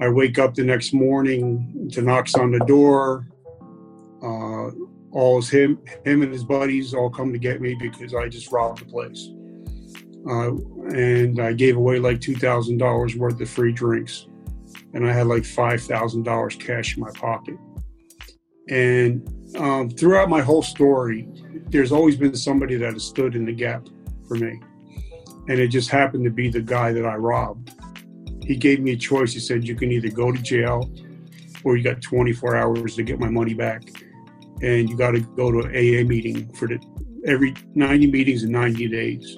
I wake up the next morning to knocks on the door. Uh, all is him, him and his buddies all come to get me because I just robbed the place. Uh, and I gave away like $2,000 worth of free drinks and I had like five thousand dollars cash in my pocket. And um, throughout my whole story, there's always been somebody that has stood in the gap for me, and it just happened to be the guy that I robbed. He gave me a choice. He said, "You can either go to jail, or you got 24 hours to get my money back, and you got to go to an AA meeting for the every 90 meetings in 90 days."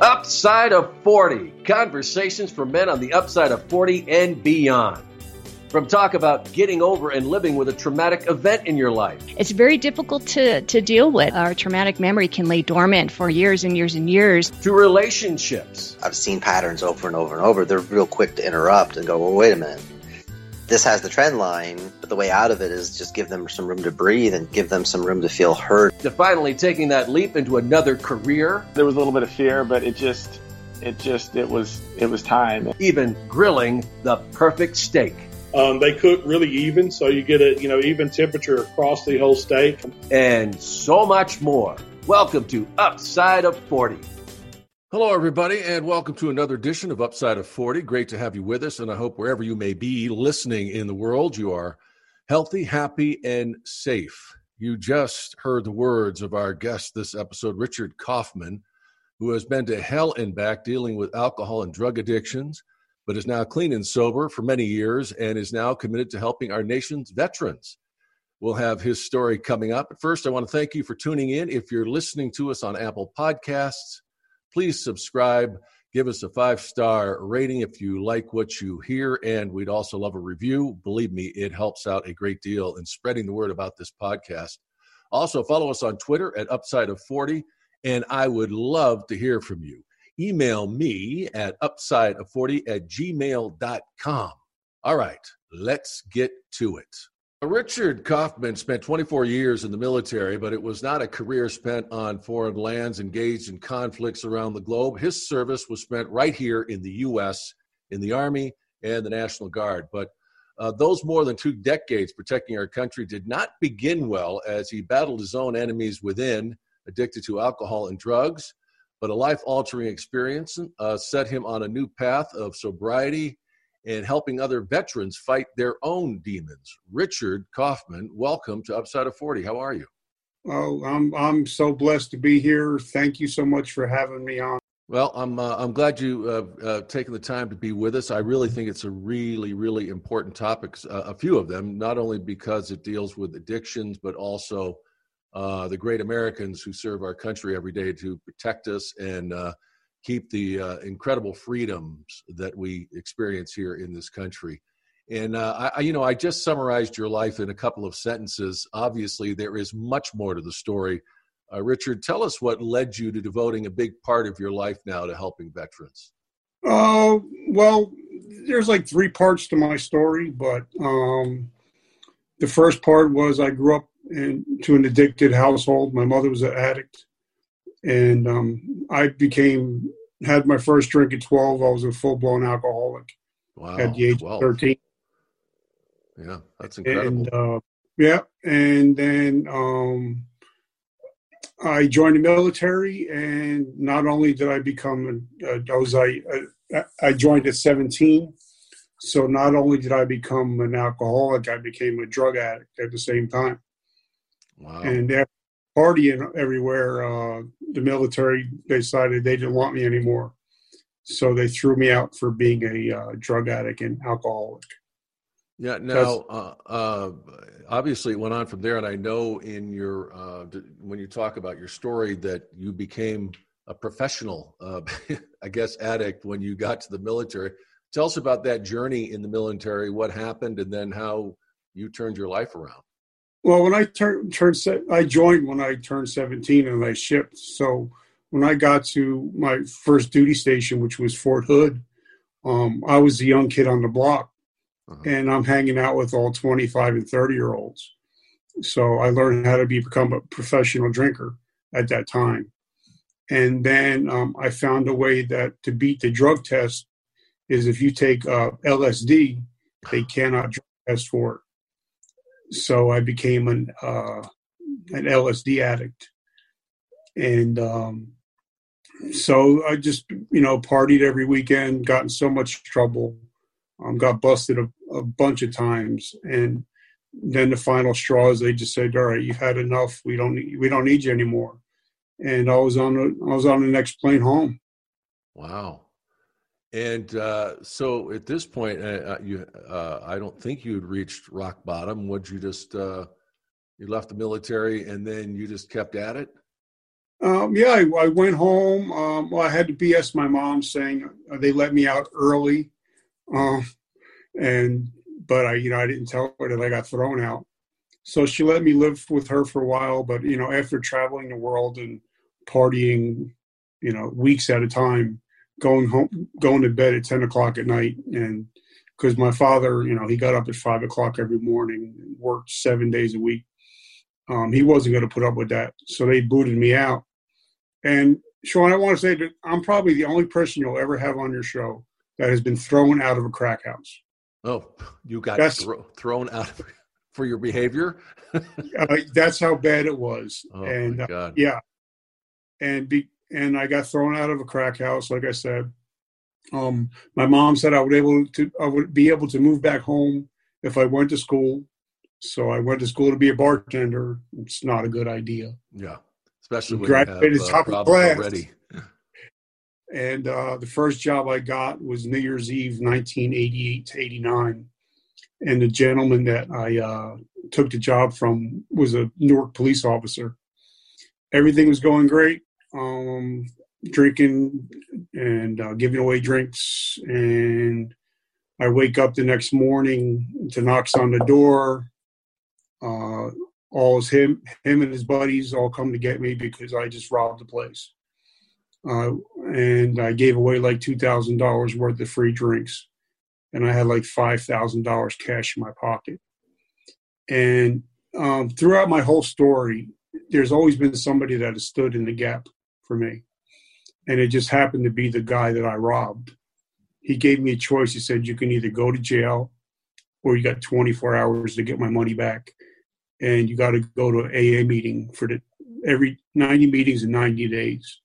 Upside of 40 conversations for men on the upside of 40 and beyond. From talk about getting over and living with a traumatic event in your life. It's very difficult to, to deal with. Our traumatic memory can lay dormant for years and years and years. To relationships. I've seen patterns over and over and over. They're real quick to interrupt and go, well, wait a minute this has the trend line, but the way out of it is just give them some room to breathe and give them some room to feel heard. To finally taking that leap into another career. There was a little bit of fear, but it just it just it was it was time. Even grilling the perfect steak. Um, they cook really even, so you get a you know even temperature across the whole steak, and so much more. Welcome to Upside of Forty. Hello, everybody, and welcome to another edition of Upside of 40. Great to have you with us, and I hope wherever you may be listening in the world, you are healthy, happy, and safe. You just heard the words of our guest this episode, Richard Kaufman, who has been to hell and back dealing with alcohol and drug addictions, but is now clean and sober for many years and is now committed to helping our nation's veterans. We'll have his story coming up. But first, I want to thank you for tuning in. If you're listening to us on Apple Podcasts, please subscribe. Give us a five star rating if you like what you hear. And we'd also love a review. Believe me, it helps out a great deal in spreading the word about this podcast. Also, follow us on Twitter at Upside of 40. And I would love to hear from you. Email me at upside of 40 at gmail.com. All right, let's get to it. Richard Kaufman spent 24 years in the military, but it was not a career spent on foreign lands engaged in conflicts around the globe. His service was spent right here in the U.S., in the Army and the National Guard. But uh, those more than two decades protecting our country did not begin well as he battled his own enemies within, addicted to alcohol and drugs. But a life altering experience uh, set him on a new path of sobriety and helping other veterans fight their own demons. Richard Kaufman, welcome to Upside of 40. How are you? Oh, I'm I'm so blessed to be here. Thank you so much for having me on. Well, I'm uh, I'm glad you uh, uh, taken the time to be with us. I really think it's a really really important topic. Uh, a few of them, not only because it deals with addictions, but also uh, the great Americans who serve our country every day to protect us and uh, keep the uh, incredible freedoms that we experience here in this country. And uh, I, you know, I just summarized your life in a couple of sentences. Obviously, there is much more to the story Uh, Richard, tell us what led you to devoting a big part of your life now to helping veterans. Uh, well, there's like three parts to my story, but um, the first part was I grew up into an addicted household. My mother was an addict, and um, I became had my first drink at 12. I was a full blown alcoholic wow, at the age 12. of 13. Yeah, that's incredible. And uh, yeah, and then um, I joined the military, and not only did I become, a, I was I, I joined at 17. So not only did I become an alcoholic, I became a drug addict at the same time. Wow. And after partying everywhere, uh, the military decided they didn't want me anymore. So they threw me out for being a uh, drug addict and alcoholic. Yeah. Now, uh, uh, obviously, it went on from there, and I know in your uh, when you talk about your story that you became a professional, uh, I guess, addict when you got to the military. Tell us about that journey in the military. What happened, and then how you turned your life around. Well, when I turned turned I joined when I turned 17 and I shipped. So when I got to my first duty station, which was Fort Hood, um, I was the young kid on the block, and I'm hanging out with all 25 and 30 year olds. So I learned how to be, become a professional drinker at that time, and then um, I found a way that to beat the drug test is if you take uh, LSD, they cannot drug test for it so I became an uh, an LSD addict, and um, so I just you know partied every weekend, got in so much trouble, um, got busted a, a bunch of times, and then the final straw is they just said, "All right, you've had enough. We don't need, we don't need you anymore." And I was on I was on the next plane home. Wow. And uh, so at this point, uh, you, uh, I don't think you'd reached rock bottom. Would you just, uh, you left the military and then you just kept at it? Um, yeah, I, I, went home. Um, well, I had to BS my mom saying uh, they let me out early, um, and but I, you know, I didn't tell her that I got thrown out. So she let me live with her for a while. But you know, after traveling the world and partying, you know, weeks at a time, going home, going to bed at ten o'clock at night, and because my father, you know, he got up at five o'clock every morning, and worked seven days a week. Um, he wasn't going to put up with that, so they booted me out. And Sean, I want to say that I'm probably the only person you'll ever have on your show that has been thrown out of a crack house. Oh, you got thro- thrown out for your behavior? uh, that's how bad it was. Oh, and my God. Uh, yeah, and be, and I got thrown out of a crack house. Like I said, um, my mom said I would able to I would be able to move back home if I went to school. So I went to school to be a bartender. It's not a good idea. Yeah, especially when graduated you have, uh, top of problems class. already. And uh, the first job I got was New Year's Eve, 1988 to 89. And the gentleman that I uh, took the job from was a Newark police officer. Everything was going great. Um, drinking and uh, giving away drinks. And I wake up the next morning to knocks on the door. Uh, all is him, him and his buddies all come to get me because I just robbed the place. Uh, and I gave away like two thousand dollars worth of free drinks, and I had like five thousand dollars cash in my pocket. And um, throughout my whole story, there's always been somebody that has stood in the gap for me, and it just happened to be the guy that I robbed. He gave me a choice. He said, "You can either go to jail, or you got 24 hours to get my money back, and you got to go to an AA meeting for the every 90 meetings in 90 days."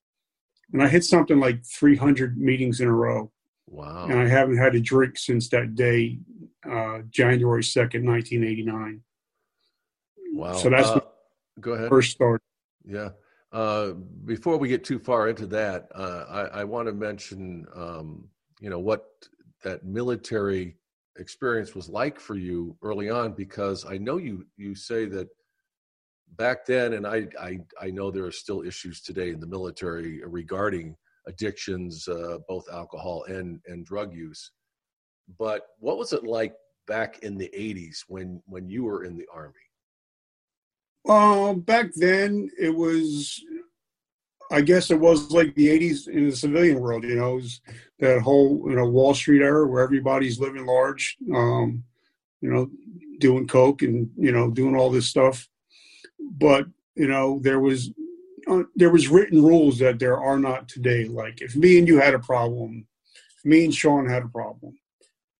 and I hit something like 300 meetings in a row. Wow. And I haven't had a drink since that day, uh, January 2nd, 1989. Wow. So that's uh, go ahead. First start. Yeah. Uh, before we get too far into that, uh, I, I want to mention, um, you know, what that military experience was like for you early on, because I know you you say that back then, and I, I, I know there are still issues today in the military regarding addictions, uh, both alcohol and, and drug use. But what was it like back in the 80s when, when you were in the Army? Um, back then it was, I guess it was like the '80s in the civilian world. You know, it was that whole you know Wall Street era where everybody's living large. Um, you know, doing coke and you know doing all this stuff, but you know there was uh, there was written rules that there are not today. Like if me and you had a problem, me and Sean had a problem,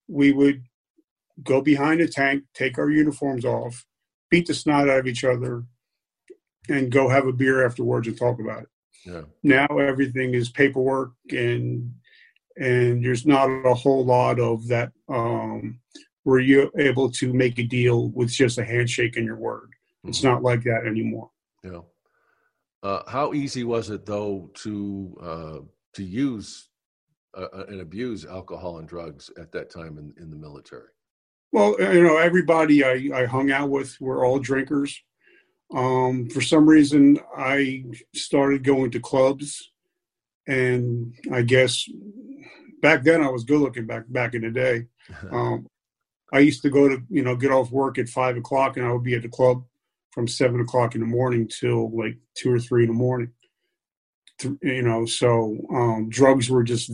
we would go behind a tank, take our uniforms off, beat the snot out of each other, and go have a beer afterwards and talk about it. Yeah. Now everything is paperwork and and there's not a whole lot of that um, where you're able to make a deal with just a handshake and your word. It's Mm-hmm. not like that anymore. Yeah. Uh, how easy was it though to uh, to use uh, and abuse alcohol and drugs at that time in, in the military? Well, you know, everybody I, I hung out with were all drinkers. Um, for some reason, I started going to clubs, and I guess back then I was good looking. Back back in the day, um, I used to go to you know get off work at five o'clock, and I would be at the club from seven o'clock in the morning till like two or three in the morning. You know, so um, drugs were just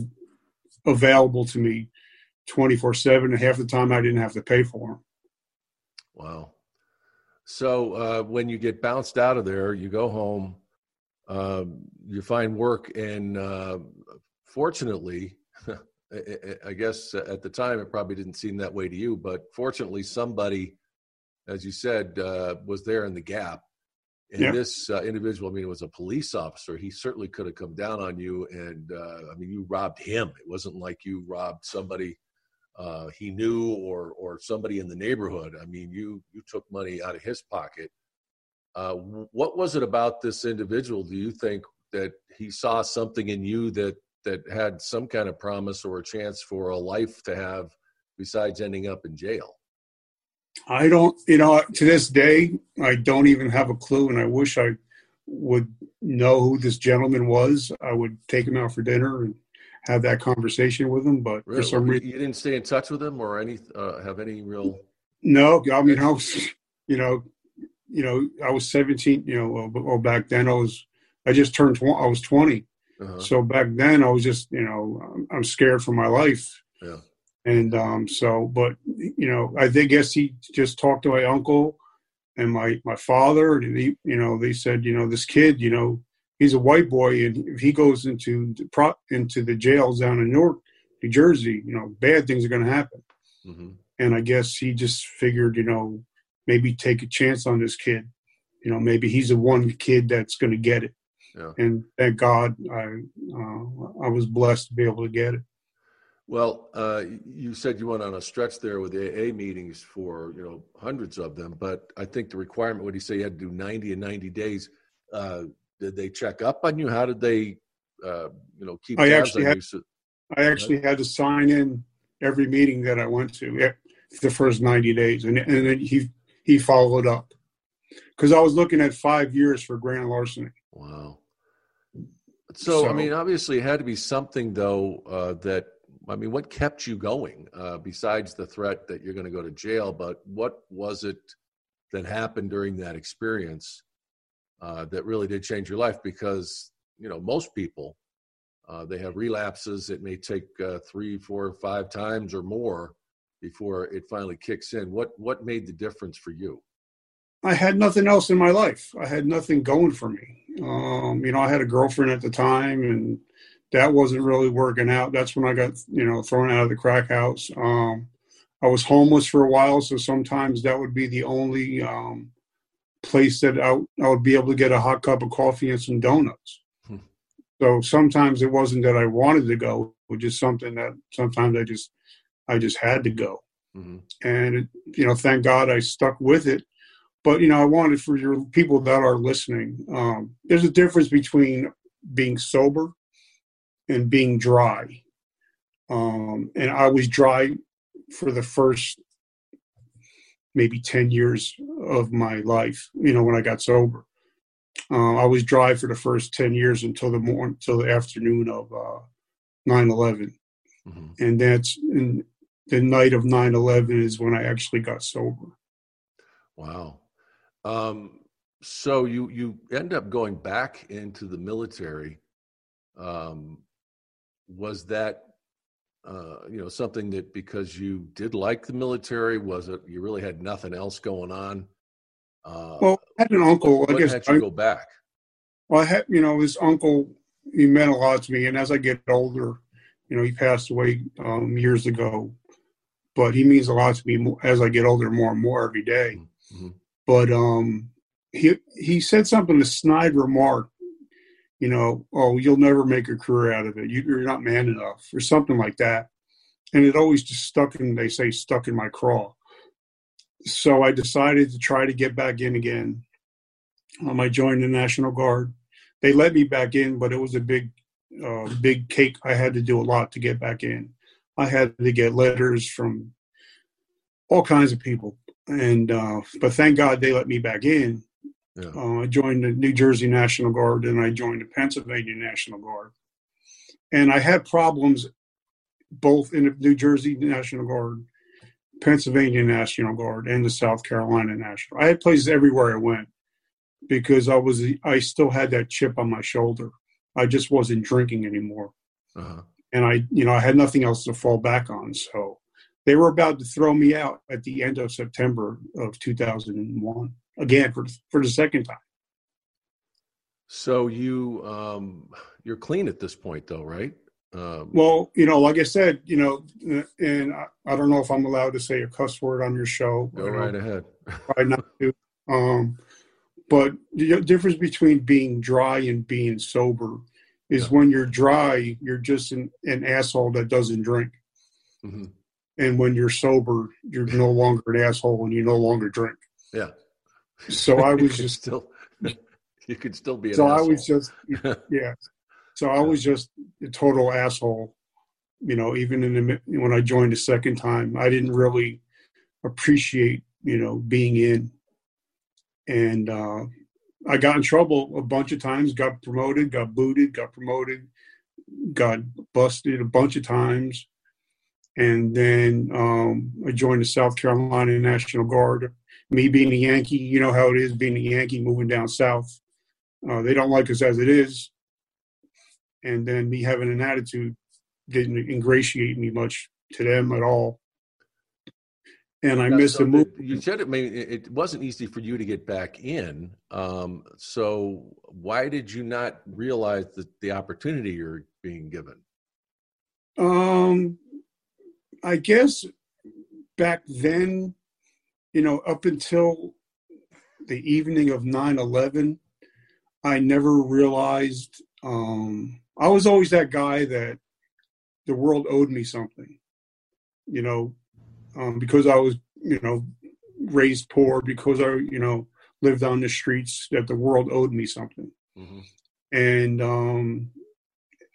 available to me 24 7 and half the time i didn't have to pay for them Wow. So uh, when you get bounced out of there, you go home, um, you find work, and uh, fortunately, I- guess at the time it probably didn't seem that way to you, but fortunately, somebody, as you said, uh, was there in the gap. And Yeah. this uh, individual, I mean, was a police officer. He certainly could have come down on you, and uh, I mean, you robbed him. It wasn't like you robbed somebody uh, he knew or or somebody in the neighborhood. I mean, you you took money out of his pocket. Uh, what was it about this individual? Do you think that he saw something in you that that had some kind of promise or a chance for a life to have, besides ending up in jail? i don't you know to this day i don't even have a clue and i wish i would know who this gentleman was i would take him out for dinner and have that conversation with him but Really? for some you, reason you didn't stay in touch with him or any uh, have any real? no i mean i was you know you know i was 17 you know well, well back then i was i just turned 20 i was 20 Uh-huh. So back then, I was just, you know, I'm- I'm scared for my life. Yeah. And um, so, but you know, I think guess he just talked to my uncle and my my father, and he, you know, they said, you know, this kid, you know, he's a white boy, and if he goes into the pro into the jails down in Newark, New Jersey, you know, bad things are going to happen. hmm And I guess he just figured, you know, maybe take a chance on this kid. You know, maybe he's the one kid that's going to get it Yeah. and thank God I uh, I was blessed to be able to get it. Well, uh, you said you went on a stretch there with AA meetings for you know hundreds of them, but I think the requirement would you say you had to do ninety and ninety days? Uh, did they check up on you? How did they, uh, you know, keep I actually had- you? So, I actually had to sign in every meeting that I went to eh, the first ninety days, and and then he he followed up because I was looking at five years for grand larceny. wow. So, I mean, obviously, it had to be something though uh, that I mean, what kept you going uh, besides the threat that you're going to go to jail? But what was it that happened during that experience uh, that really did change your life? Because you know, most people uh, they have relapses. It may take uh, three, four, five times or more before it finally kicks in. What what made the difference for you? I had nothing else in my life. I had nothing going for me. Um, you know, I had a girlfriend at the time, and that wasn't really working out. That's when I got, you know, thrown out of the crack house. Um, I was homeless for a while, so sometimes that would be the only um, place that I, I would be able to get a hot cup of coffee and some donuts. Hmm. So sometimes it wasn't that I wanted to go, it was just something that sometimes I just, I just had to go hmm and it, you know thank god i stuck with it but you know i wanted for your people that are listening um, there's a difference between being sober and being dry um, and i was dry for the first maybe 10 years of my life you know when i got sober uh, i was dry for the first 10 years until the morning until the afternoon of uh, 9-11 hmm and that's in the night of 9-11 is when i actually got sober Wow. Um, so you you end up going back into the military. Um, was that uh, you know something that because you did like the military? Was it you really had nothing else going on? Uh, well, I had an uncle. What, I guess had you I, go back? Well, I had you know his uncle. He meant a lot to me, and as I get older, you know, he passed away um, years ago, but he means a lot to me as I get older, more and more every day. Mm-hmm. But um, he he said something, a snide remark, you know, oh, you'll never make a career out of it. You, are not man enough, or something like that. And it always just stuck in. They say stuck in my craw. So I decided to try to get back in again. Um, I joined the National Guard. They let me back in, but it was a big, uh, big cake. I had to do a lot to get back in. I had to get letters from all kinds of people, and uh, but thank God they let me back in. Yeah. Uh, I joined the New Jersey National Guard and I joined the Pennsylvania National Guard. And I had problems both in the New Jersey National Guard, Pennsylvania National Guard, and the South Carolina National. I had places everywhere I went because I was I still had that chip on my shoulder. I just wasn't drinking anymore, uh-huh. and I you know I had nothing else to fall back on. So they were about to throw me out at the end of September of 2001 again for for the second time. So you um, you're clean at this point, though, right? Um, well, you know, like I said, you know, and I, I, don't know if I'm allowed to say a cuss word on your show. Go right ahead. Try not to. Um, but the difference between being dry and being sober is yeah. when you're dry, you're just an, an asshole that doesn't drink. Mm-hmm. And when you're sober, you're no longer an asshole and you no longer drink. Yeah. So I was just still, you could still be. so asshole. I was just, yeah. So I was just a total asshole. You know, even in the when I joined the second time, I didn't really appreciate you know being in, and uh, I got in trouble a bunch of times. Got promoted, got booted, got promoted, got busted a bunch of times, and then um, I joined the South Carolina National Guard me being a Yankee, you know how it is being a Yankee moving down south. Uh, they don't like us as it is. And then me having an attitude didn't ingratiate me much to them at all. And I missed so the move. You said it, maybe it wasn't easy for you to get back in. Um, so why did you not realize that the opportunity you're being given? Um, I guess back then you know, up until the evening of 9 11, I never realized. Um, I was always that guy that the world owed me something, you know, um, because I was, you know, raised poor, because I, you know, lived on the streets, that the world owed me something. Mm-hmm. And, um,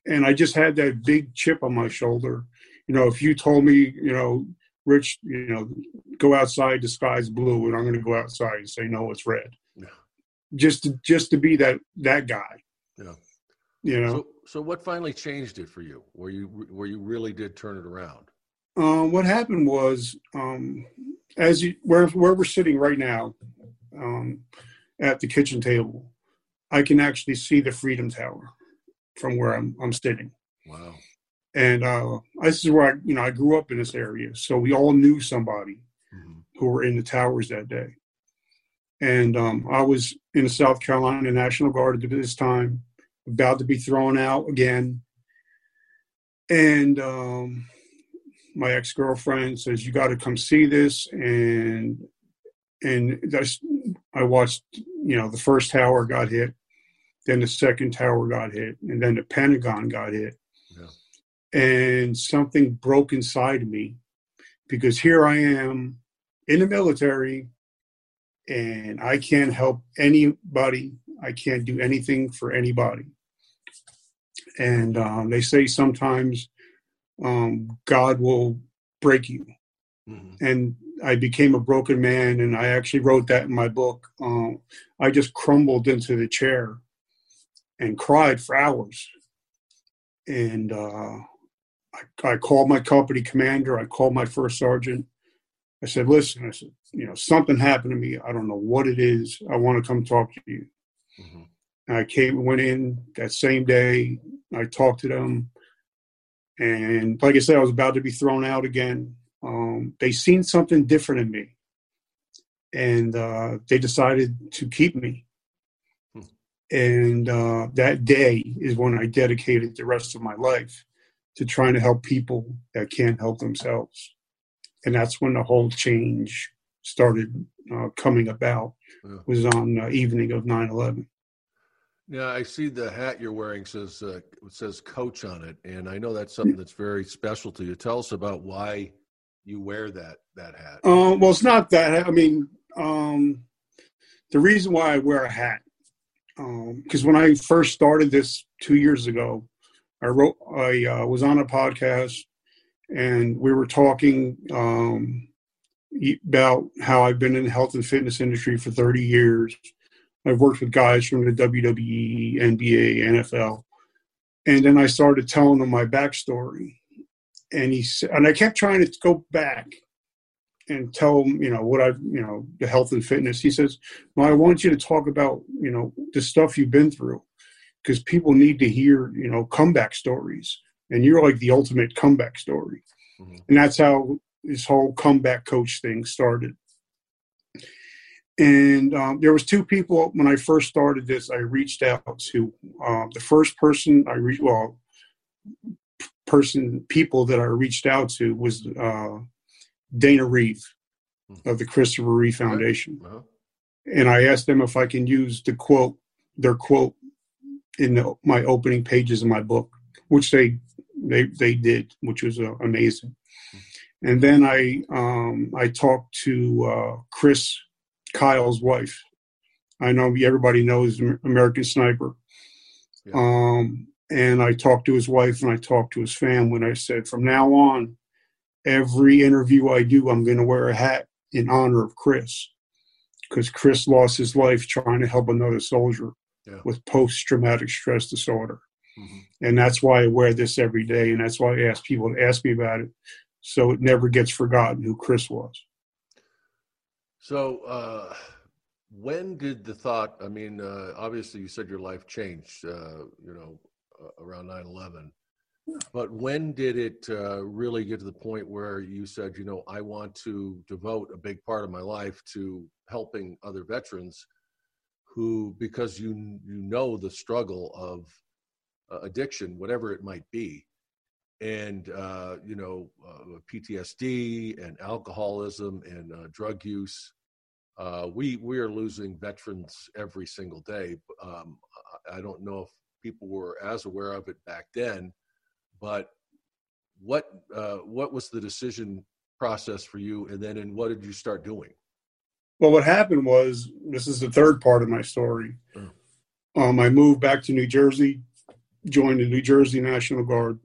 and I just had that big chip on my shoulder. You know, if you told me, you know, Rich, you know, go outside, the sky's blue, and I'm going to go outside and say, no, it's red. Yeah. Just to, just to be that, that guy. Yeah. You know? So, so what finally changed it for you where you, where you really did turn it around? Um, what happened was, um, as you, where, where we're sitting right now, um, at the kitchen table, I can actually see the Freedom Tower from where I'm, I'm sitting. Wow and uh, this is where I, you know, I grew up in this area, so we all knew somebody mm-hmm. who were in the towers that day. And um, I was in the South Carolina National Guard at this time, about to be thrown out again. And um, my ex girlfriend says, "You got to come see this." And and that's I watched. You know, the first tower got hit, then the second tower got hit, and then the Pentagon got hit and something broke inside me because here I am in the military and I can't help anybody. I can't do anything for anybody. And um, they say sometimes um, God will break you. Mm-hmm. And I became a broken man, and I actually wrote that in my book. Um, I just crumbled into the chair and cried for hours. And uh, I, I called my company commander. I called my first sergeant. I said, listen, I said, you know, something happened to me. I don't know what it is. I want to come talk to you. Mm-hmm. And I came, went in that same day. I talked to them. And like I said, I was about to be thrown out again. Um, they seen something different in me. And uh, they decided to keep me. Hmm. And uh, that day is when I dedicated the rest of my life to trying to help people that can't help themselves and that's when the whole change started uh, coming about. Yeah. Was on the evening of 9/11. Yeah, I see the hat you're wearing says uh, says coach on it, and I know that's something that's very special to you. Tell us about why you wear that that hat. Uh, well, it's not that. I mean, um, the reason why I wear a hat because um, when I first started this two years ago, I wrote I uh, was on a podcast and we were talking um, about how I've been in the health and fitness industry for 30 years. I've worked with guys from the WWE, NBA, NFL, and then I started telling them my backstory. And he said, and I kept trying to go back and tell him, you know, what I've, you know, the health and fitness. He says, "Well, I want you to talk about, you know, the stuff you've been through, because people need to hear, you know, comeback stories." and you're like the ultimate comeback story. Mm-hmm. And that's how this whole comeback coach thing started. And um, there was two people when I first started this. I reached out to uh, the first person I reached. Well, person people that I reached out to was uh, Dana Reeve mm-hmm. of the Christopher Reeve Foundation, uh-huh. and I asked them if I can use the quote, their quote, in the, my opening pages of my book, which they they they did, which was uh, amazing. And then I um, I talked to uh, Chris Kyle's wife. I know everybody knows American Sniper. Yeah. Um, and I talked to his wife and I talked to his family. And I said, from now on, every interview I do, I'm going to wear a hat in honor of Chris, because Chris lost his life trying to help another soldier yeah. with post traumatic stress disorder. Mm-hmm. And that's why I wear this every day. And that's why I ask people to ask me about it. So it never gets forgotten who Chris was. So, uh, when did the thought, I mean, uh, obviously you said your life changed, uh, you know, uh, around 9 11. But when did it uh, really get to the point where you said, you know, I want to devote a big part of my life to helping other veterans who, because you you know the struggle of uh, addiction, whatever it might be, and uh, you know uh, PTSD and alcoholism and uh, drug use. Uh, we we are losing veterans every single day. Um, I don't know if people were as aware of it back then, but what uh, what was the decision process for you, and then and what did you start doing? Well, what happened was this is the third part of my story. Mm. Um, I moved back to New Jersey joined the New Jersey National Guard.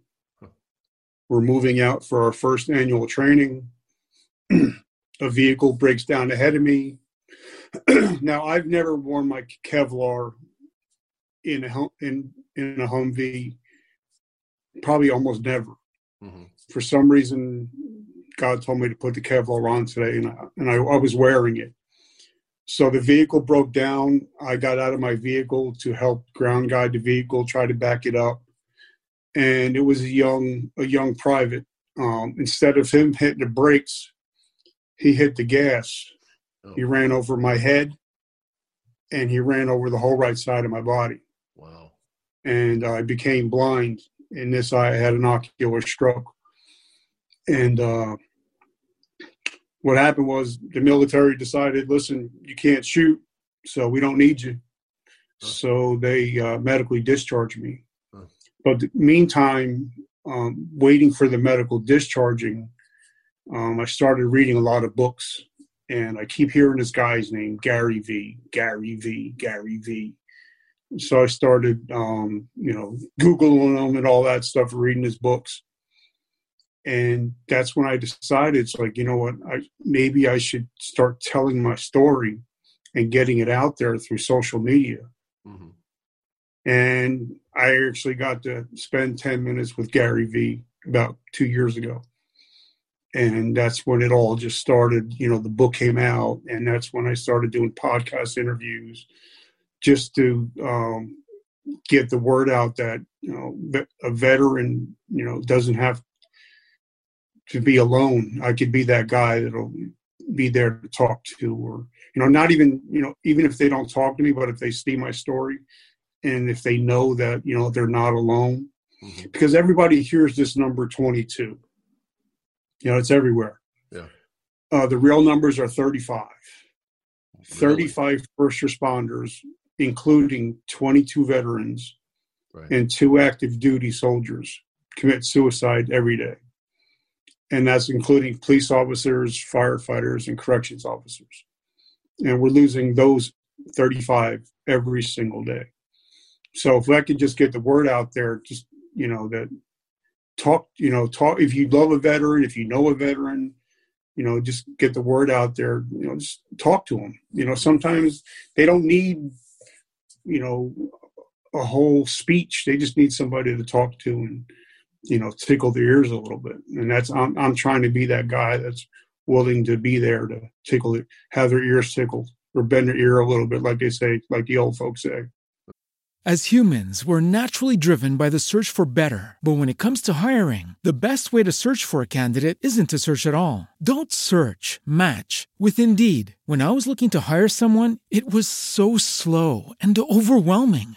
We're moving out for our first annual training. a vehicle breaks down ahead of me. now, I've never worn my Kevlar in a in in a Humvee. Probably almost never. Mm-hmm. For some reason, God told me to put the Kevlar on today, and I, and I, I was wearing it. So the vehicle broke down. I got out of my vehicle to help ground guide the vehicle, try to back it up. And it was a young a young private. Um, instead of him hitting the brakes, he hit the gas. Oh. He ran over my head and he ran over the whole right side of my body. Wow. And I became blind. In this eye, I had an ocular stroke. And uh, what happened was the military decided, listen, you can't shoot, so we don't need you. Huh. So they uh, medically discharged me. Huh. But meantime, um, waiting for the medical discharging, um, I started reading a lot of books, and I keep hearing this guy's name, Gary Vee, Gary Vee, Gary Vee. So I started, um, you know, googling him and all that stuff, reading his books and that's when I decided it's like you know what I maybe I should start telling my story and getting it out there through social media. Mm-hmm. And I actually got to spend ten minutes with Gary Vee about two years ago, and that's when it all just started. You know, the book came out, and that's when I started doing podcast interviews, just to um, get the word out that you know a veteran you know doesn't have to be alone. I could be that guy that'll be there to talk to, or you know, not even you know, even if they don't talk to me, but if they see my story, and if they know that you know they're not alone, mm-hmm. because everybody hears this number twenty two. You know, it's everywhere. Yeah. Uh, the real numbers are 35. Really? 35 first responders, including 22 veterans right. and two active duty soldiers, commit suicide every day and that's including police officers, firefighters, and corrections officers. And we're losing those 35 every single day. So if I could just get the word out there, just you know that talk, you know, talk. If you love a veteran, if you know a veteran, you know, just get the word out there. You know, just talk to them. You know, sometimes they don't need, you know, a whole speech. They just need somebody to talk to and you know tickle their ears a little bit and that's i'm, I'm trying to be that guy that's willing to be there to tickle it have their ears tickled or bend their ear a little bit like they say like the old folks say as humans, we're naturally driven by the search for better. But when it comes to hiring, the best way to search for a candidate isn't to search at all. Don't search, match with Indeed. When I was looking to hire someone, it was so slow and overwhelming.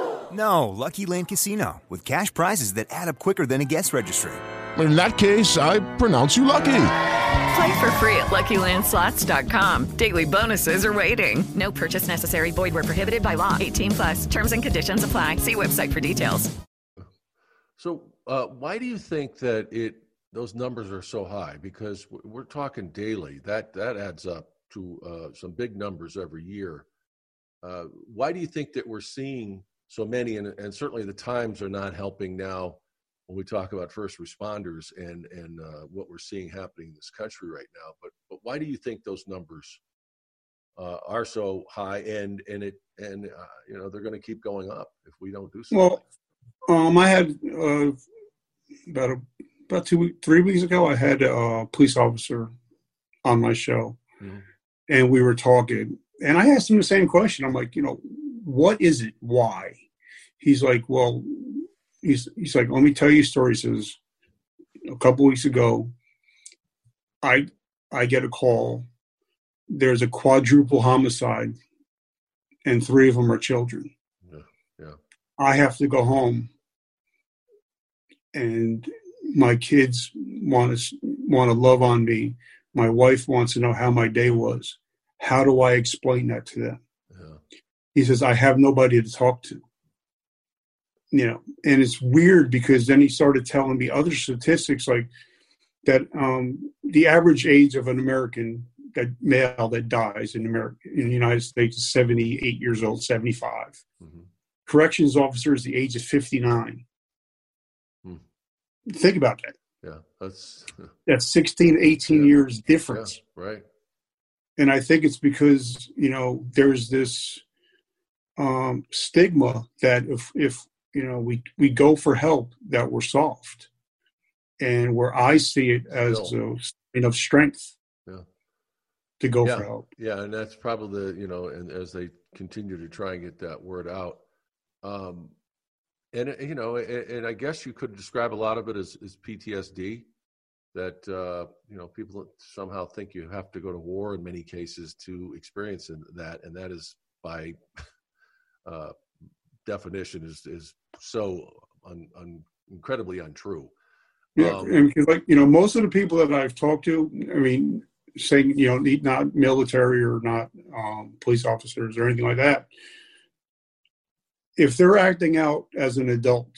No, Lucky Land Casino, with cash prizes that add up quicker than a guest registry. In that case, I pronounce you lucky. Play for free at LuckyLandSlots.com. Daily bonuses are waiting. No purchase necessary. Void where prohibited by law. 18 plus. Terms and conditions apply. See website for details. So, uh, why do you think that it those numbers are so high? Because we're talking daily. That that adds up to uh, some big numbers every year. Uh, why do you think that we're seeing so many, and, and certainly the times are not helping now when we talk about first responders and and uh, what we're seeing happening in this country right now. But but why do you think those numbers uh, are so high? And and it and uh, you know they're going to keep going up if we don't do something. Well, um, I had uh, about a, about two three weeks ago. I had a police officer on my show, mm-hmm. and we were talking, and I asked him the same question. I'm like, you know, what is it? Why? He's like, well, he's he's like, let me tell you a story. He says, a couple weeks ago, I I get a call. There's a quadruple homicide, and three of them are children. Yeah, yeah. I have to go home, and my kids want to want to love on me. My wife wants to know how my day was. How do I explain that to them? He says i have nobody to talk to you know and it's weird because then he started telling me other statistics like that um, the average age of an american that male that dies in america in the united states is 78 years old 75 mm-hmm. corrections officers the age of 59 hmm. think about that yeah that's that's 16 18 yeah. years difference yeah, right and i think it's because you know there's this um, stigma that if if you know we we go for help that we're soft, and where I see it as Still. a sign of strength. Yeah. To go yeah. for help. Yeah, and that's probably the you know, and as they continue to try and get that word out, um, and you know, and, and I guess you could describe a lot of it as, as PTSD. that uh, you know people somehow think you have to go to war in many cases to experience that, and that is by uh, definition is is so un, un, incredibly untrue. Yeah, Um, and like you know, most of the people that I've talked to, I mean, saying you know, not military or not um, police officers or anything like that, if they're acting out as an adult,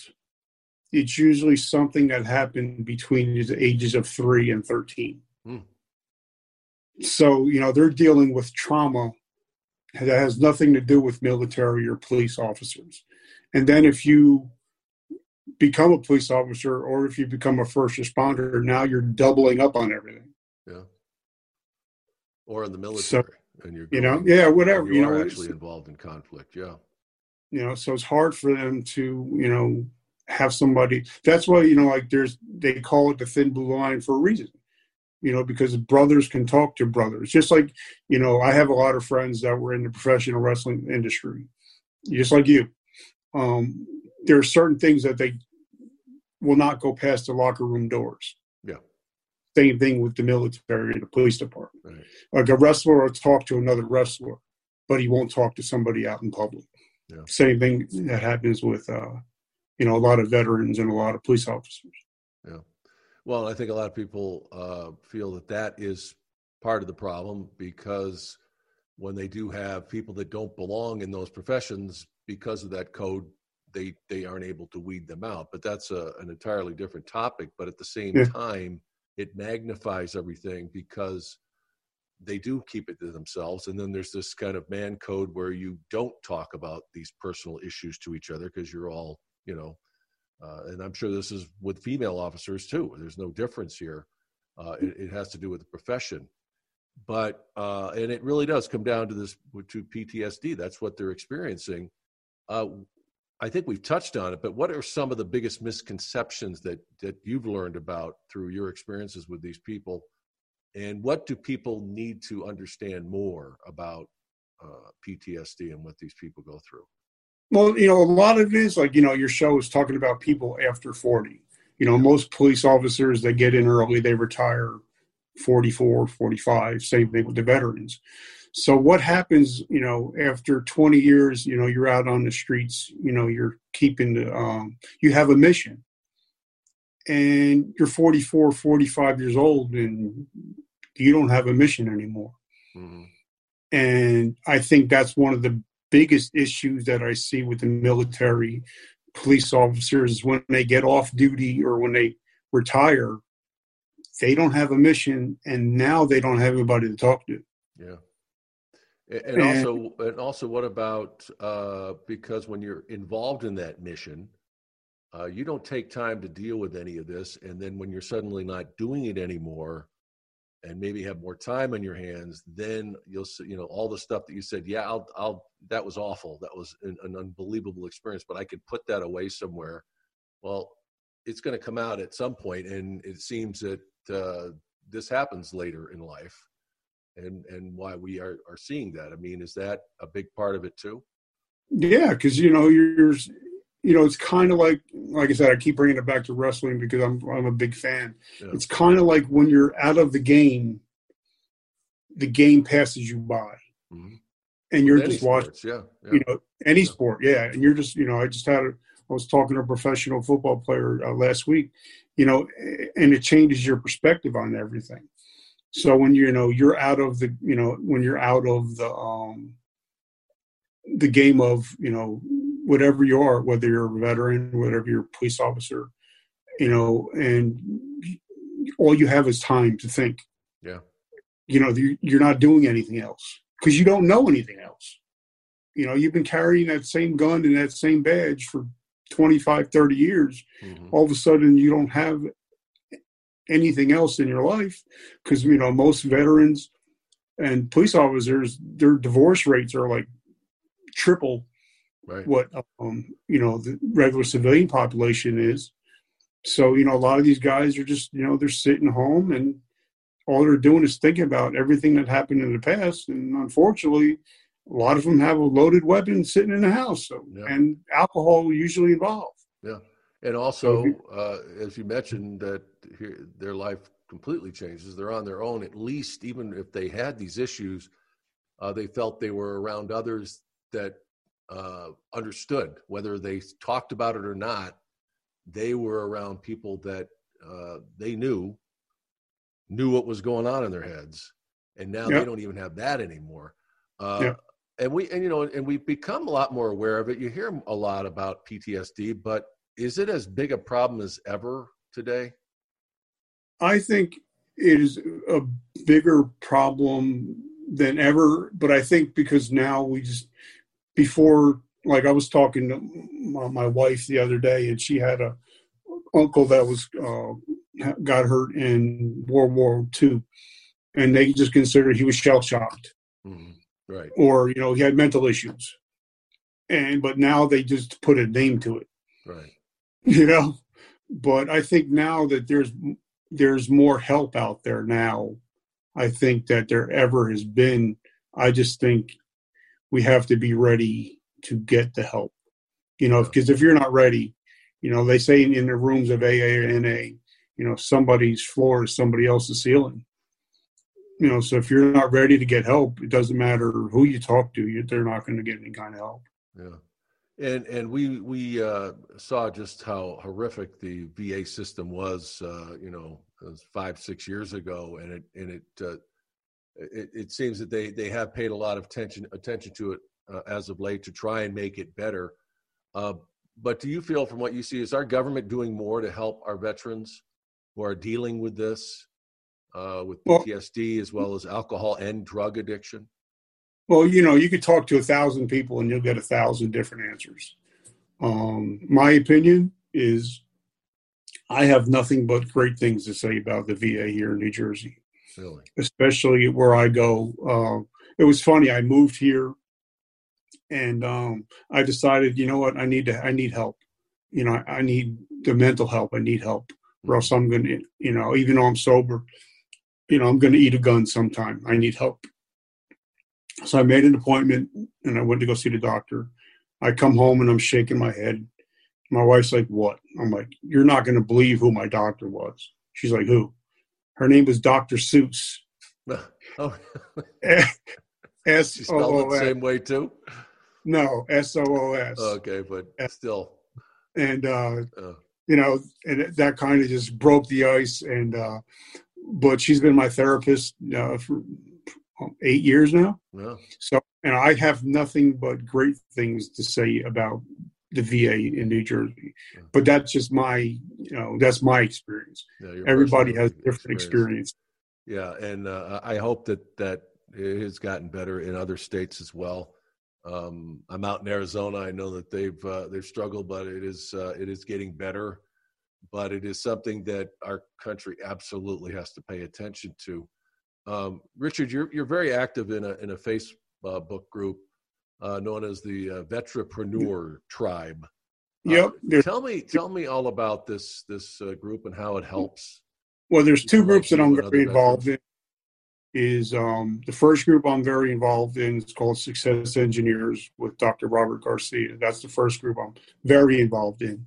it's usually something that happened between the ages of three and thirteen. Hmm. So you know, they're dealing with trauma that has nothing to do with military or police officers. And then if you become a police officer or if you become a first responder, now you're doubling up on everything. Yeah. Or in the military, So, and you're you know, yeah, whatever, You, you know, actually involved in conflict. Yeah. You know, so it's hard for them to, you know, have somebody. That's why, you know, like there's, they call it the thin blue line for a reason. You know, because brothers can talk to brothers. Just like, you know, I have a lot of friends that were in the professional wrestling industry, just like you. Um, there are certain things that they will not go past the locker room doors. Yeah. Same thing with the military and the police department. Right. Like a wrestler will talk to another wrestler, but he won't talk to somebody out in public. Yeah. Same thing that happens with, uh, you know, a lot of veterans and a lot of police officers. Yeah. Well, I think a lot of people uh, feel that that is part of the problem because when they do have people that don't belong in those professions because of that code, they they aren't able to weed them out. But that's a, an entirely different topic. But at the same Yeah. time, it magnifies everything because they do keep it to themselves. And then there's this kind of man code where you don't talk about these personal issues to each other because you're all, you know, uh, and I'm sure this is with female officers too. There's no difference here. Uh, it, it has to do with the profession, but uh, and it really does come down to this to PTSD. That's what they're experiencing. Uh, I think we've touched on it, but what are some of the biggest misconceptions that that you've learned about through your experiences with these people, and what do people need to understand more about uh, PTSD and what these people go through? Well, you know, a lot of it is like, you know, your show is talking about people after 40. You know, most police officers that get in early, they retire 44, 45, same thing with the veterans. So what happens, you know, after 20 years, you know, you're out on the streets, you know, you're keeping the, um, you have a mission and you're 44, 45 years old and you don't have a mission anymore. Mm-hmm. And I think that's one of the biggest issues that I see with the military police officers is when they get off duty or when they retire, they don't have a mission and now they don't have anybody to talk to. Yeah. And And- also, and also, what about uh, because when you're involved in that mission, uh, you don't take time to deal with any of this, and then when you're suddenly not doing it anymore, and maybe have more time on your hands, then you'll see, you know, all the stuff that you said. Yeah, I'll, I'll. That was awful. That was an, an unbelievable experience, but I could put that away somewhere. Well, it's going to come out at some point, and it seems that uh, this happens later in life and and why we are are seeing that. I mean, is that a big part of it too? Yeah, because you know you're, you know, it's kind of like, like I said, I keep bringing it back to wrestling because I'm I'm a big fan. Yeah. It's kind of like when you're out of the game, the game passes you by, Mhm. And you're any just watching. sports, yeah, yeah. You know, any sport, yeah, and you're just, you know, I just had a, I was talking to a professional football player uh, last week, you know, and it changes your perspective on everything. So when you know you're out of the, you know, when you're out of the um the game of you know whatever you are, whether you're a veteran, whatever you're a police officer, you know, and all you have is time to think. Yeah. You know, you're not doing anything else because you don't know anything else. You know, you've been carrying that same gun and that same badge for 25, 30 years. Mm-hmm. All of a sudden, you don't have anything else in your life because, you know, most veterans and police officers, their divorce rates are like triple Right. what um, you know the regular civilian population is. So you know, a lot of these guys are just you know they're sitting home and all they're doing is thinking about everything that happened in the past, and unfortunately, a lot of them have a loaded weapon sitting in the house, so, Yeah. and alcohol usually involved. Yeah, and also, uh, as you mentioned, that here, their life completely changes. They're on their own. At least, even if they had these issues, uh, they felt they were around others that uh, understood whether they talked about it or not. They were around people that uh, they knew knew what was going on in their heads, and now Yep. they don't even have that anymore. Uh, Yep. And we and you know and we've become a lot more aware of it. You hear a lot about PTSD, but is it as big a problem as ever today? I think it is a bigger problem than ever, but I think because now we just before like I was talking to my, my wife the other day, and she had a uncle that was uh, got hurt in World War II, and they just considered he was shell shocked, mm-hmm. Right. or you know he had mental issues, and but now they just put a name to it. Right. you know? But i think now that there's there's more help out there now i think that there ever has been. I just think we have to be ready to get the help. You know because if you're not ready you know they say in, in the rooms of aa or na you know somebody's floor is somebody else's ceiling you know so if you're not ready to get help it doesn't matter who you talk to you they're not going to get any kind of help Yeah. And and we we uh, saw just how horrific the VA system was, uh, you know, five six years ago, and it and it uh, it, it seems that they they have paid a lot of attention attention to it uh, as of late to try and make it better. Uh, but do you feel, from what you see, is our government doing more to help our veterans who are dealing with this, uh, with PTSD as well as alcohol and drug addiction? Well, you know, you could talk to a thousand people and you'll get a thousand different answers. Um, my opinion is I have nothing but great things to say about the VA here in New Jersey, Really? especially where I go. Uh, it was funny. I moved here and um, I decided, you know what, I need to, I need help. You know, I, I need the mental help. I need help, else I'm going to, you know, even though I'm sober, you know, I'm going to eat a gun sometime. I need help. So I made an appointment and I went to go see the doctor. I come home and I'm shaking my head. My wife's like, What? I'm like, You're not going to believe who my doctor was. She's like, Who? Her name was Dr. Seuss. oh, S spelled it the same way too. No, S O O S. Okay, but still, And, uh, uh, you know, and that kind of just broke the ice. And, uh, but she's been my therapist uh, for eight years now. yeah. So, and I have nothing but great things to say about the VA in New Jersey. But that's just my, you know, that's my experience. Yeah, Everybody has different experience. Yeah, and uh, I hope that that it has gotten better in other states as well. Um, I'm out in Arizona. I know that they've uh, they've struggled, but it is uh, it is getting better. But it is something that our country absolutely has to pay attention to. Um, Richard, you're you're very active in a in a Facebook group uh, known as the uh, Vetrapreneur Tribe. Yep. Uh, tell me tell me all about this this uh, group and how it helps. Well, there's two groups that I'm very involved in. Is um, the first group I'm very involved in is called Success Engineers with Dr. Robert Garcia. That's the first group I'm very involved in,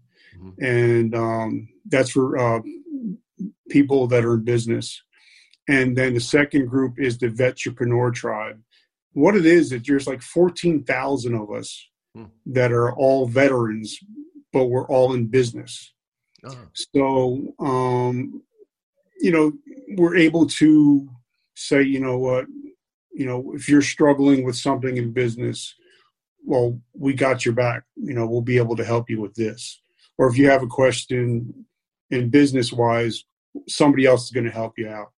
and um, that's for uh, people that are in business. And then the second group is the Vetrapreneur Tribe. What it is, is there's like 14,000 of us that are all veterans, but we're all in business. So, um, you know, we're able to say, you know what, you know, if you're struggling with something in business, well, we got your back. You know, we'll be able to help you with this. Or if you have a question in business wise, somebody else is going to help you out.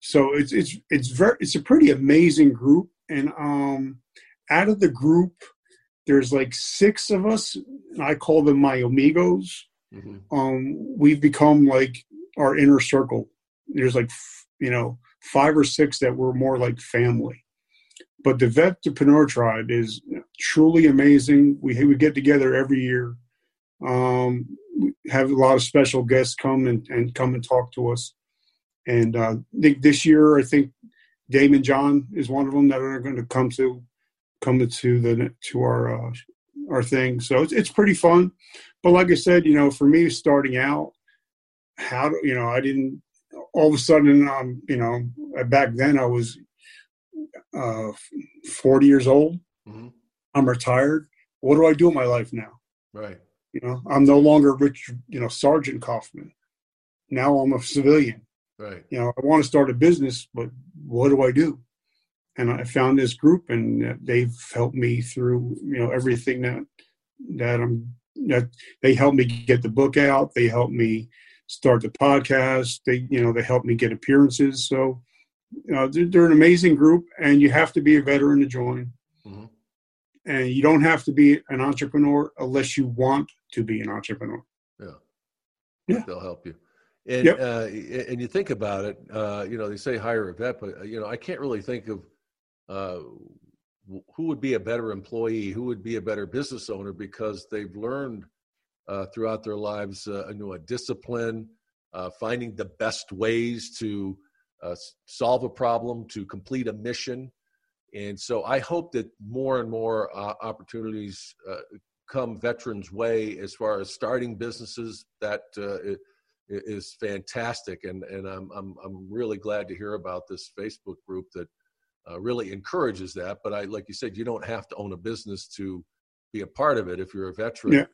So it's it's it's very it's a pretty amazing group. And um, out of the group, there's like six of us, and I call them my amigos um, we've become like our inner circle. There's like, you know, five or six that were more like family. But the Vetrapreneur Tribe is truly amazing. We, we get together every year, um, have a lot of special guests come and, and come and talk to us. And uh, this year, I think Daymond John is one of them that are going to come to come to the to our uh, our thing. So it's it's pretty fun. But like I said, you know, for me starting out, how do you know? I didn't. All of a sudden, um, you know, back then I was uh, 40 years old. Mhm. I'm retired. What do I do in my life now? Right. You know, I'm no longer Rich, you know, Sergeant Kaufman. Now I'm a civilian. Right. You know, I want to start a business, but what do I do? And I found this group, and they've helped me through, you know, everything that that I'm that they helped me get the book out. They helped me start the podcast. They, you know, they helped me get appearances. So, you know, they're, they're an amazing group, and you have to be a veteran to join. Mhm. And you don't have to be an entrepreneur unless you want to be an entrepreneur. Yeah. Yeah. They'll help you. And Yep. uh, and you think about it, uh, you know, they say hire a vet, but uh, you know, I can't really think of uh, who would be a better employee, who would be a better business owner because they've learned uh, throughout their lives, uh, you know, a discipline, uh, finding the best ways to uh, solve a problem, to complete a mission. And so I hope that more and more uh, opportunities uh, come veterans' way as far as starting businesses. That is fantastic, and and I'm I'm I'm really glad to hear about this Facebook group that really encourages that. But I, like you said, you don't have to own a business to be a part of it if you're a veteran. Yeah.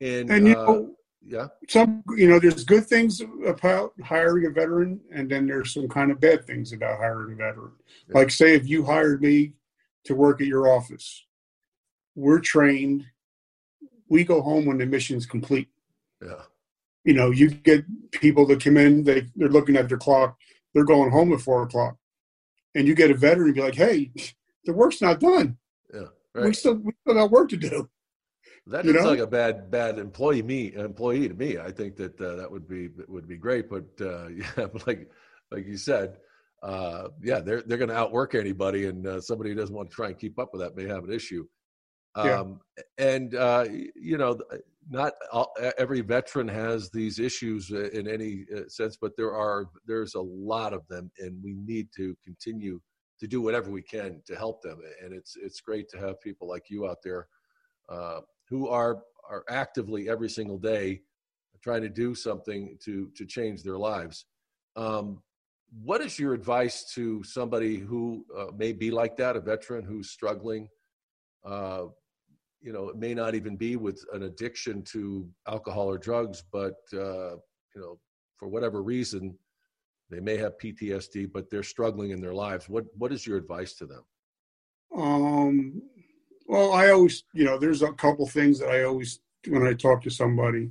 And, And, you uh, know, yeah, some you know there's good things about hiring a veteran and then there's some kind of bad things about hiring a veteran. Like say if you hired me to work at your office we're trained we go home when the mission's complete. Yeah, you know you get people that come in they, they're looking at their clock they're going home at four o'clock. And you get a veteran and be like hey the work's not done. Yeah. we still we still got work to do That you sounds know? like a bad bad employee me employee to me. I think that uh, that would be would be great, but uh, yeah, like like you said, uh, yeah, they're they're going to outwork anybody, and uh, somebody who doesn't want to try and keep up with that may have an issue. Yeah. Um, and uh, you know, not all, every veteran has these issues uh, in any sense, but there are there's a lot of them, and we need to continue to do whatever we can to help them. And it's it's great to have people like you out there uh, who are are actively every single day trying to do something to to change their lives. Um, what is your advice to somebody who uh, may be like that, a veteran who's struggling? Uh, you know, it may not even be with an addiction to alcohol or drugs, but uh, you know, for whatever reason, they may have PTSD, but they're struggling in their lives. What what is your advice to them? Um, well, I always, you know, there's a couple things that I always, when I talk to somebody,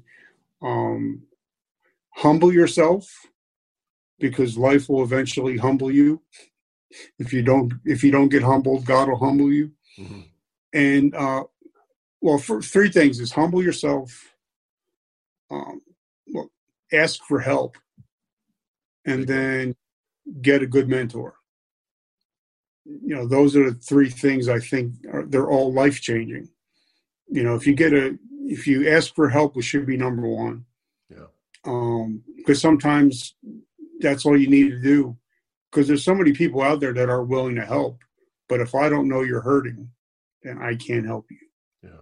um, humble yourself because life will eventually humble you. If you don't, if you don't get humbled, God will humble you. And, uh, well, for three things is humble yourself, um, well, ask for help, and then get a good mentor you know those are the three things i think are they're all life changing you know if you get a if you ask for help it should be number one. Yeah. um because sometimes that's all you need to do. Because there's so many people out there that are willing to help but if i don't know you're hurting then i can't help you. Yeah.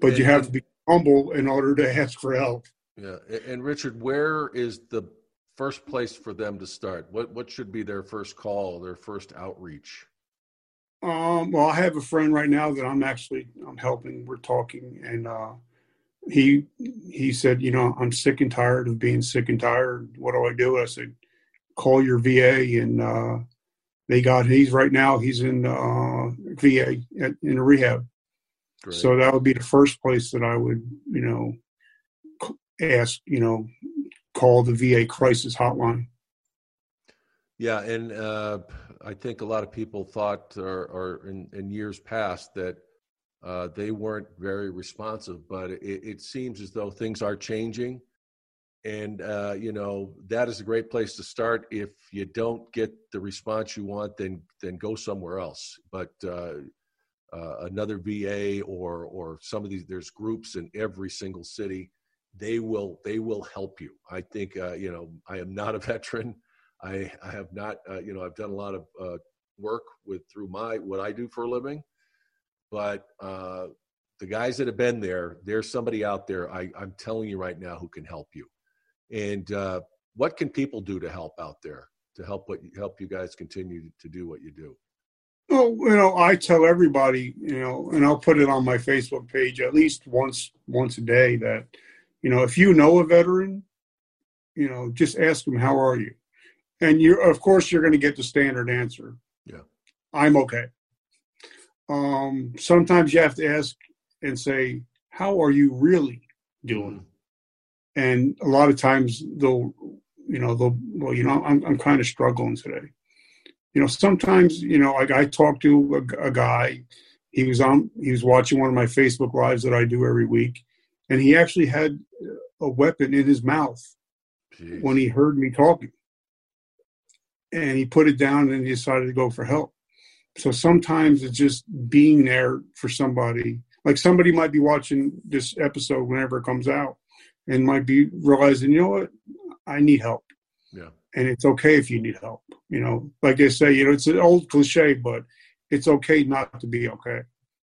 but you have to be humble in order to ask for help. Yeah, and Richard, where is the first place for them to start? What what should be their first call, their first outreach? Um, well, I have a friend right now that I'm actually I'm helping. We're talking, and uh, he he said, you know, I'm sick and tired of being sick and tired. What do I do? I said, call your VA, and uh, they got. He's right now. He's in uh, VA at, in a rehab. Great. So that would be the first place that I would, you know, ask. You know, call the VA crisis hotline. Yeah, and uh, I think a lot of people thought, or, or in, in years past, that uh, they weren't very responsive. But it, it seems as though things are changing, and uh, you know that is a great place to start. If you don't get the response you want, then then go somewhere else. But uh, uh, another VA or or some of these, there's groups in every single city. They will they will help you. I think uh, you know I am not a veteran. I, I have not, uh, you know, I've done a lot of uh, work with through my what I do for a living, but uh, the guys that have been there, there's somebody out there. I, I'm telling you right now who can help you. And uh, what can people do to help out there to help what help you guys continue to do what you do? Well, you know, I tell everybody, you know, and I'll put it on my Facebook page at least once once a day that, you know, if you know a veteran, you know, just ask them how are you, and you of course you're going to get the standard answer. Yeah, I'm okay. Um, sometimes you have to ask and say, how are you really doing? And a lot of times they'll, you know, they'll, well, you know, I'm I'm kind of struggling today you know, sometimes, you know, like I talked to a, a, guy, he was on, he was watching one of my Facebook lives that I do every week, and he actually had a weapon in his mouth Jeez. when he heard me talking. And he put it down and he decided to go for help. So sometimes it's just being there for somebody. Like somebody might be watching this episode whenever it comes out and might be realizing, you know what, I need help. Yeah and it's okay if you need help. You know, like they say, you know, it's an old cliche, but it's okay not to be okay,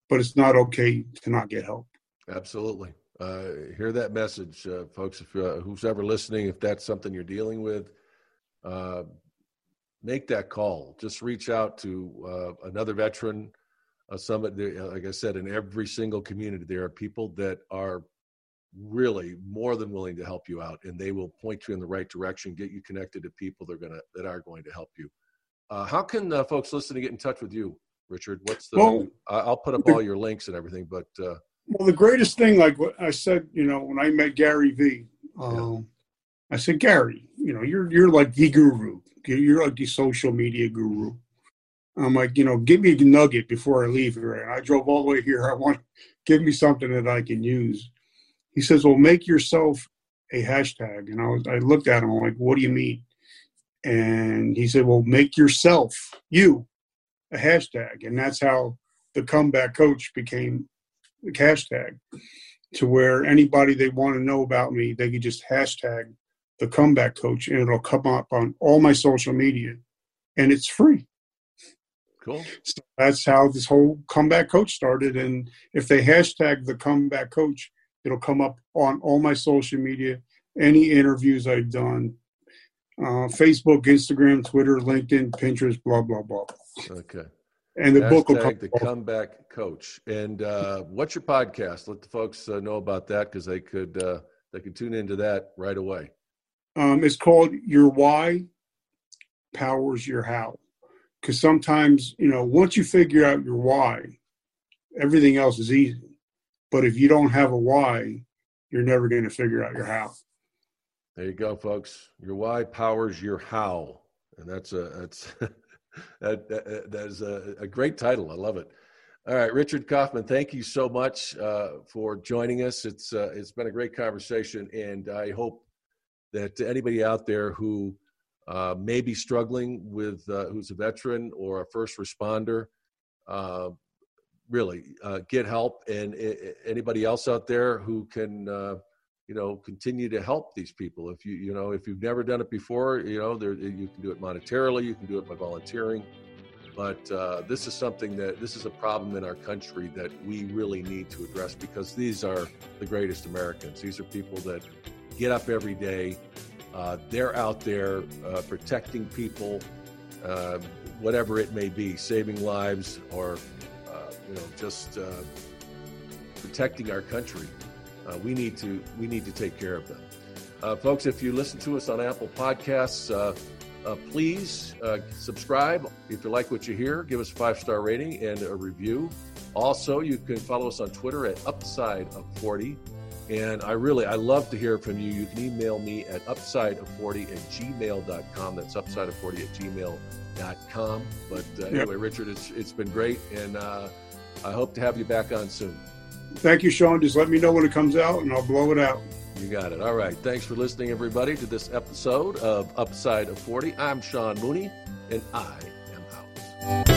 but it's not okay to not get help. Absolutely. Uh, hear that message, uh, folks. If uh, who's ever listening, if that's something you're dealing with, uh, make that call. Just reach out to uh, another veteran. Uh, summit, like I said, in every single community, there are people that are really more than willing to help you out and they will point you in the right direction get you connected to people that are going to that are going to help you uh, how can uh, folks listening get in touch with you richard what's the well, i'll put up all your links and everything but uh, well the greatest thing like what i said you know when i met gary vee um, i said gary you know you're you're like the guru you're like the social media guru i'm like you know give me a nugget before i leave here and i drove all the way here i want give me something that i can use he says, "Well, make yourself a hashtag." And I was, I looked at him. I'm like, "What do you mean?" And he said, "Well, make yourself you a hashtag." And that's how the comeback coach became the hashtag. To where anybody they want to know about me, they can just hashtag the comeback coach, and it'll come up on all my social media, and it's free. Cool. So that's how this whole comeback coach started. And if they hashtag the comeback coach, It'll come up on all my social media, any interviews I've done, uh, Facebook, Instagram, Twitter, LinkedIn, Pinterest, blah blah blah. Okay. And the Hashtag book will come. The comeback coach. And uh, what's your podcast? Let the folks uh, know about that because they could uh, they could tune into that right away. Um, it's called Your Why Powers Your How. Because sometimes you know once you figure out your why, everything else is easy. But if you don't have a why, you're never going to figure out your how. There you go, folks. Your why powers your how, and that's a that's that, that, that is a, a, great title. I love it. All right, Richard Kaufman, thank you so much uh, for joining us. It's uh, it's been a great conversation, and I hope that anybody out there who uh, may be struggling with uh, who's a veteran or a first responder uh, really uh, get help and anybody else out there who can you know continue to help these people. If you you know if you've never done it before you know there you can do it monetarily you can do it by volunteering. But uh, this is something that this is a problem in our country that we really need to address because these are the greatest americans. These are people that get up every day uh, they're out there uh, protecting people whatever it may be saving lives or you know, just uh, protecting our country. Uh, we need to we need to take care of them, uh, folks. If you listen to us on Apple Podcasts, uh, uh, please uh, subscribe. If you like what you hear, give us a five star rating and a review. Also, you can follow us on Twitter at Upside of Forty. And I really, I love to hear from you. You can email me at upside of 40 at gmail.com. That's upsideof40 at gmail.com. But uh, anyway. Richard, it's, it's been great. And uh, I hope to have you back on soon. Thank you, Sean. Just let me know when it comes out and I'll blow it out. You got it. All right. Thanks for listening, everybody, to this episode of Upside of 40. I'm Sean Mooney, and I am out.